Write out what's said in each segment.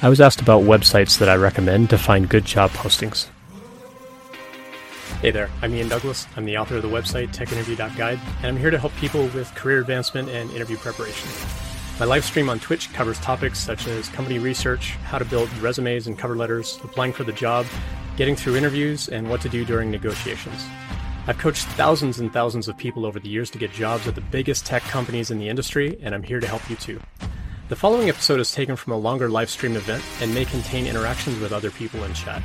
I was asked about websites that I recommend to find good job postings. Hey there, I'm Ian Douglas. I'm the author of the website techinterview.guide, and I'm here to help people with career advancement and interview preparation. My live stream on Twitch covers topics such as company research, how to build resumes and cover letters, applying for the job, getting through interviews, and what to do during negotiations. I've coached thousands and thousands of people over the years to get jobs at the biggest tech companies in the industry, and I'm here to help you too. The following episode is taken from a longer live stream event and may contain interactions with other people in chat.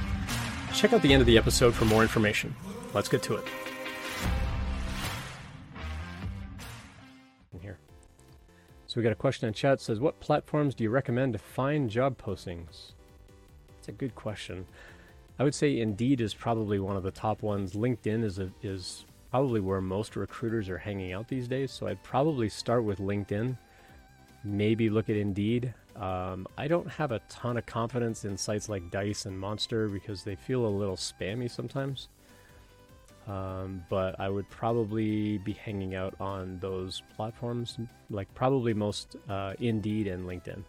Check out the end of the episode for more information. Let's get to it. Here. So we got a question in chat says what platforms do you recommend to find job postings? That's a good question. I would say Indeed is probably one of the top ones. LinkedIn is a, is probably where most recruiters are hanging out these days, so I'd probably start with LinkedIn maybe look at Indeed. Um, I don't have a ton of confidence in sites like Dice and Monster because they feel a little spammy sometimes. Um, but I would probably be hanging out on those platforms, like probably most uh, Indeed and LinkedIn.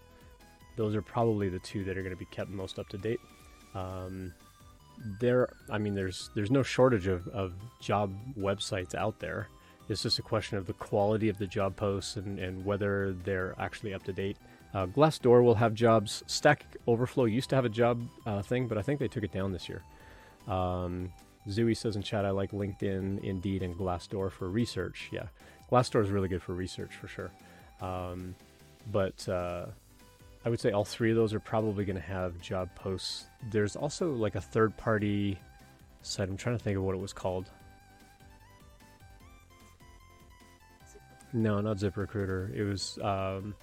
Those are probably the two that are going to be kept most up to date. Um, there, I mean, there's there's no shortage of, of job websites out there. It's just a question of the quality of the job posts and, and whether they're actually up to date. Uh, Glassdoor will have jobs. Stack Overflow used to have a job uh, thing, but I think they took it down this year. Um, Zooey says in chat, I like LinkedIn, Indeed, and Glassdoor for research. Yeah, Glassdoor is really good for research for sure. Um, but uh, I would say all three of those are probably going to have job posts. There's also like a third party site. I'm trying to think of what it was called. No, not ZipRecruiter. It was um,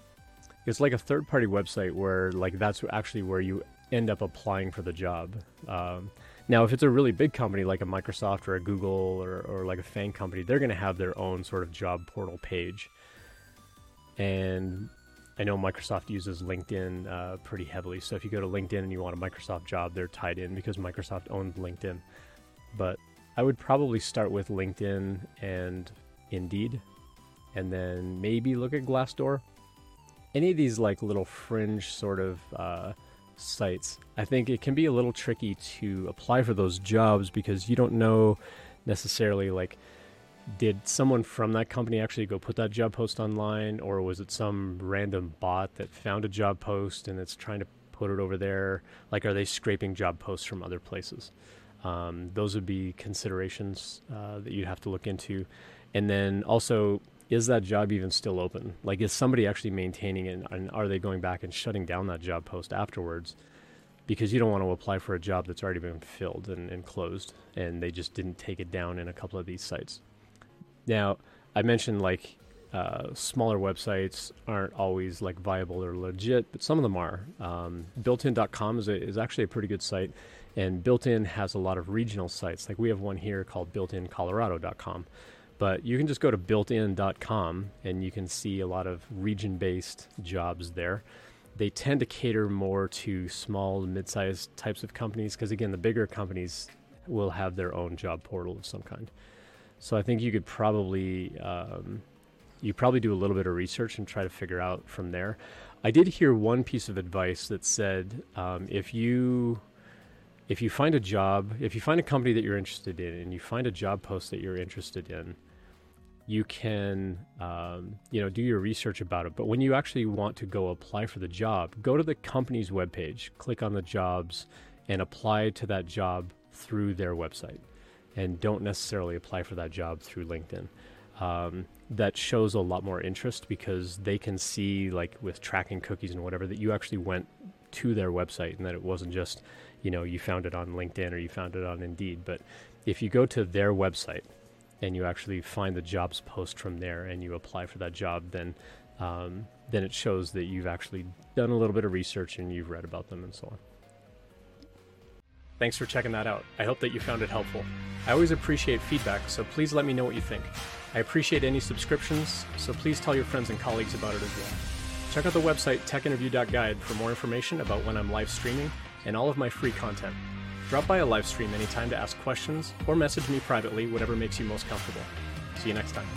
it's like a third party website where like that's actually where you end up applying for the job. Um, now, if it's a really big company like a Microsoft or a Google or, or like a FANG company, they're going to have their own sort of job portal page. And I know Microsoft uses LinkedIn uh, pretty heavily. So if you go to LinkedIn and you want a Microsoft job, they're tied in because Microsoft owns LinkedIn. But I would probably start with LinkedIn and Indeed and then maybe look at Glassdoor. Any of these like little fringe sort of uh, sites, I think it can be a little tricky to apply for those jobs because you don't know necessarily like did someone from that company actually go put that job post online or was it some random bot that found a job post and it's trying to put it over there? Like are they scraping job posts from other places? Um, those would be considerations uh, that you'd have to look into. And then also is that job even still open? Like, is somebody actually maintaining it, and are they going back and shutting down that job post afterwards? Because you don't want to apply for a job that's already been filled and, and closed, and they just didn't take it down in a couple of these sites. Now, I mentioned like uh, smaller websites aren't always like viable or legit, but some of them are. Um, builtin.com is, a, is actually a pretty good site, and Builtin has a lot of regional sites. Like we have one here called builtincolorado.com. But you can just go to builtin.com and you can see a lot of region based jobs there. They tend to cater more to small, mid sized types of companies because, again, the bigger companies will have their own job portal of some kind. So I think you could probably. Um, you probably do a little bit of research and try to figure out from there. I did hear one piece of advice that said um, if you if you find a job, if you find a company that you're interested in, and you find a job post that you're interested in, you can um, you know do your research about it. But when you actually want to go apply for the job go to the company's webpage click on the jobs and apply to that job through their website. And don't necessarily apply for that job through linkedin. Um, that shows a lot more interest because they can see like with tracking cookies and whatever that you actually went to their website and that it wasn't just you know you found it on linkedin or you found it on indeed. But if you go to their website and you actually find the jobs post from there and you apply for that job, then um, then it shows that you've actually done a little bit of research and you've read about them and so on. Thanks for checking that out. I hope that you found it helpful. I always appreciate feedback, so please let me know what you think. I appreciate any subscriptions, so please tell your friends and colleagues about it as well. Check out the website techinterview.guide for more information about when I'm live streaming and all of my free content. Drop by a live stream anytime to ask questions or message me privately, whatever makes you most comfortable. See you next time.